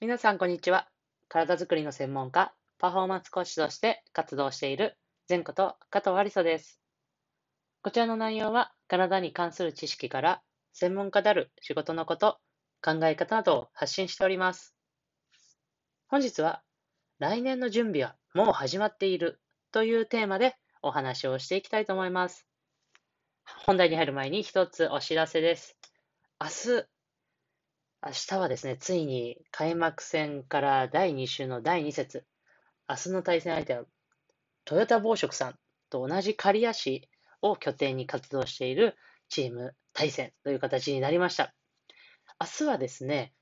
皆さん、こんにちは。体づくりの専門家、パフォーマンスコーチとして活動している、前こと加藤ありさです。こちらの内容は、体に関する知識から、専門家である仕事のこと、考え方などを発信しております。本日は、来年の準備はもう始まっているというテーマでお話をしていきたいと思います。本題に入る前に一つお知らせです。明日、明日はですね、ついに開幕戦から第2週の第2節、明日の対戦相手は、トヨタ紡織さんと同じ刈谷市を拠点に活動しているチーム対戦という形になりました。明日はですね、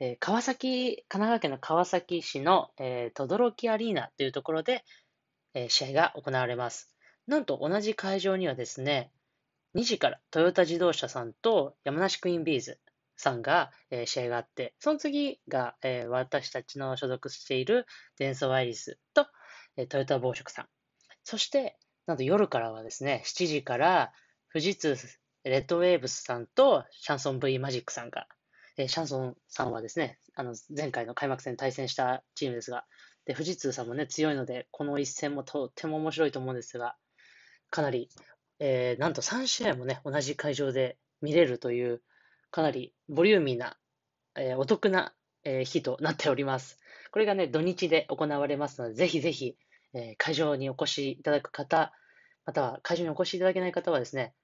え川崎、神奈川県の川崎市の、えー、轟アリーナというところで、え試合が行われます。なんと同じ会場にはですね、2時からトヨタ自動車さんと山梨クイーンビーズさんが、えー試合があって、その次が、えー私たちの所属しているデンソーアイリスと、えートヨタ紡織さん。そして、なんと夜からはですね、7時から富士通レッドウェーブスさんとシャンソン V マジックさんが、えーシャンソンさんはですね、あの前回の開幕戦対戦したチームですが、で富士通さんもね、強いので、この一戦もとっても面白いと思うんですが、かなり、えーなんと3試合もね、同じ会場で見れるという、かなりボリューミーな、えーお得な、えー日となっております。これがね、土日で行われますので、ぜひぜひ、えー会場にお越しいただく方、または会場にお越しいただけない方はですね、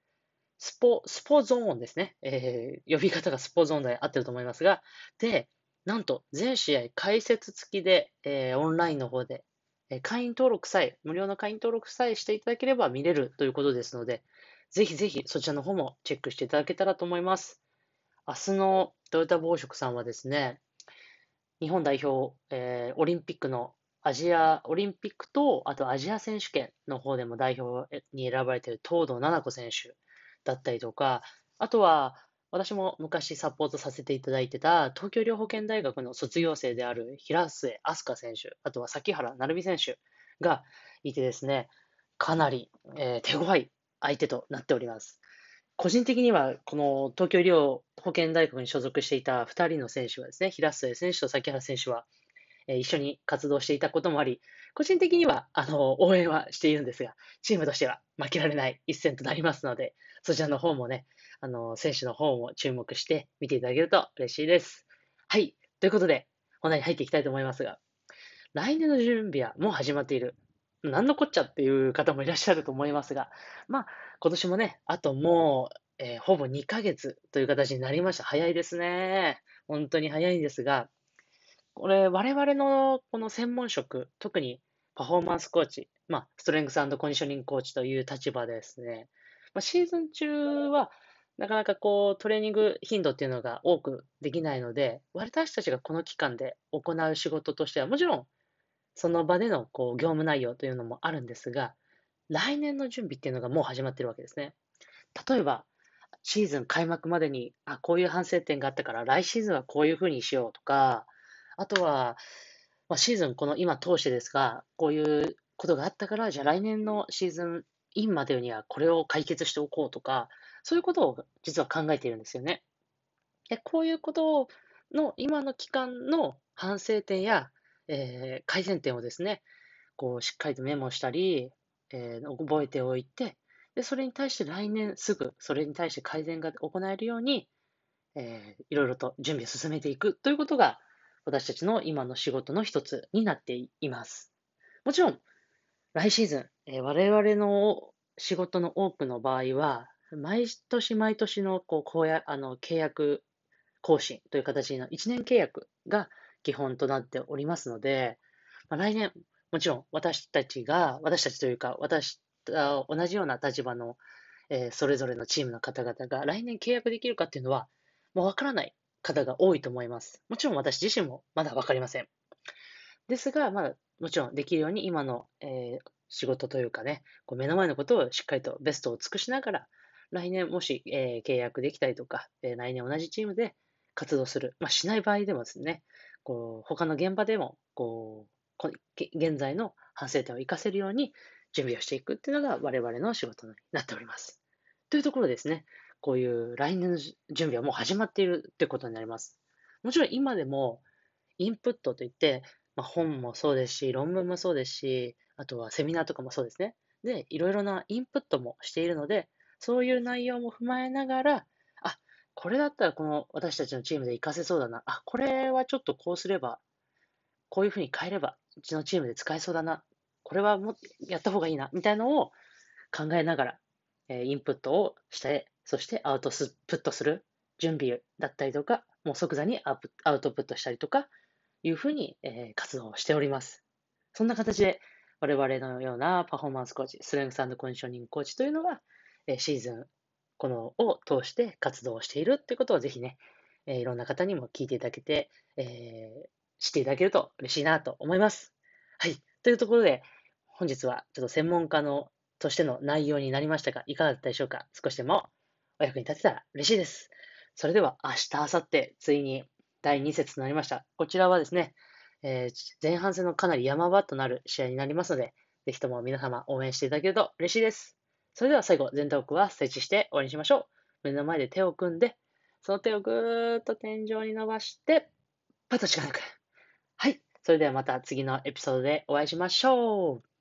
スポ、スポゾーンですね。えー呼び方がスポゾーンで合ってると思いますが、で、なんと全試合解説付きで、えーオンラインの方で、えー会員登録さえ、無料の会員登録さえしていただければ見れるということですので、ぜひぜひそちらの方もチェックしていただけたらと思います。明日のトヨタ紡織さんはですね、日本代表、えーオリンピックのアジア、オリンピックと、あとアジア選手権の方でも代表に選ばれている東堂七子選手だったりとか、あとは、私も昔サポートさせていただいてた東京医療保険大学の卒業生である平末飛鳥選手、あとは崎原成美選手がいてですね、かなり、えー手強い相手となっております。個人的には、この東京医療保険大学に所属していた2人の選手はですね、平末選手と崎原選手は、一緒に活動していたこともあり、個人的にはあの応援はしているんですが、チームとしては負けられない一戦となりますので、そちらの方もね、あの選手の方も注目して見ていただけると嬉しいです。はい。ということで、本題に入っていきたいと思いますが、来年の準備はもう始まっている。何のこっちゃっていう方もいらっしゃると思いますが、まあ、今年もね、あともう、えーほぼ2ヶ月という形になりました。早いですね。本当に早いんですが、これ、我々のこの専門職、特にパフォーマンスコーチ、まあ、ストレングスコンディショニングコーチという立場でですね、まあ、シーズン中は、なかなかこう、トレーニング頻度っていうのが多くできないので、私たちがこの期間で行う仕事としては、もちろん、その場でのこう業務内容というのもあるんですが、来年の準備っていうのがもう始まってるわけですね。例えば、シーズン開幕までに、あ、こういう反省点があったから、来シーズンはこういうふうにしようとか、あとは、まあ、シーズンこの今通してですが、こういうことがあったから、じゃあ来年のシーズンインまでにはこれを解決しておこうとか、そういうことを実は考えているんですよね。でこういうことの今の期間の反省点や、えー改善点をですね、こうしっかりとメモしたり、えー覚えておいて、で、それに対して来年すぐ、それに対して改善が行えるように、えーいろいろと準備を進めていくということが、私たちの今の仕事の一つになっています。もちろん、来シーズン、えー我々の仕事の多くの場合は、毎年毎年のこうこうやあの契約更新という形の1年契約が基本となっておりますので、まあ、来年、もちろん私たちが、私たちというか、私と同じような立場の、えーそれぞれのチームの方々が来年契約できるかっていうのは、もうわからない方が多いと思います。もちろん私自身もまだわかりません。ですが、まあ、もちろんできるように今の、えー仕事というかね、こう目の前のことをしっかりとベストを尽くしながら、来年もし、えー契約できたりとか、えー来年同じチームで活動する、まあ、しない場合でもですね、こう他の現場でもこう現在の反省点を活かせるように準備をしていくっていうのが我々の仕事になっております。というところですね、こういう来年の準備はもう始まっているってことになります。もちろん今でもインプットといって、まあ、本もそうですし、論文もそうですし、あとはセミナーとかもそうですね。で、いろいろなインプットもしているので、そういう内容も踏まえながら、これだったらこの私たちのチームで活かせそうだな。あ、これはちょっとこうすれば、こういうふうに変えれば、うちのチームで使えそうだな。これはもやった方がいいな、みたいなのを考えながら、えー、インプットをして、そしてアウトプットする準備だったりとか、もう即座にアウトプットしたりとか、いうふうに、えー、活動をしております。そんな形で、我々のようなパフォーマンスコーチ、スレングスコンディショニングコーチというのは、え、シーズン、このを通して活動をしているってことをぜひね、えー、いろんな方にも聞いていただけて、えー、知っていただけると嬉しいなと思います。はい。というところで、本日はちょっと専門家のとしての内容になりましたが、いかがだったでしょうか？少しでもお役に立てたら嬉しいです。それでは明日、明後日、ついに第2節となりました。こちらはですね、えー、前半戦のかなり山場となる試合になりますので、ぜひとも皆様応援していただけると嬉しいです。それでは最後、全トークは設置して終わりにしましょう。目の前で手を組んで、その手をぐーっと天井に伸ばして、パッと力抜く。はい。それではまた次のエピソードでお会いしましょう。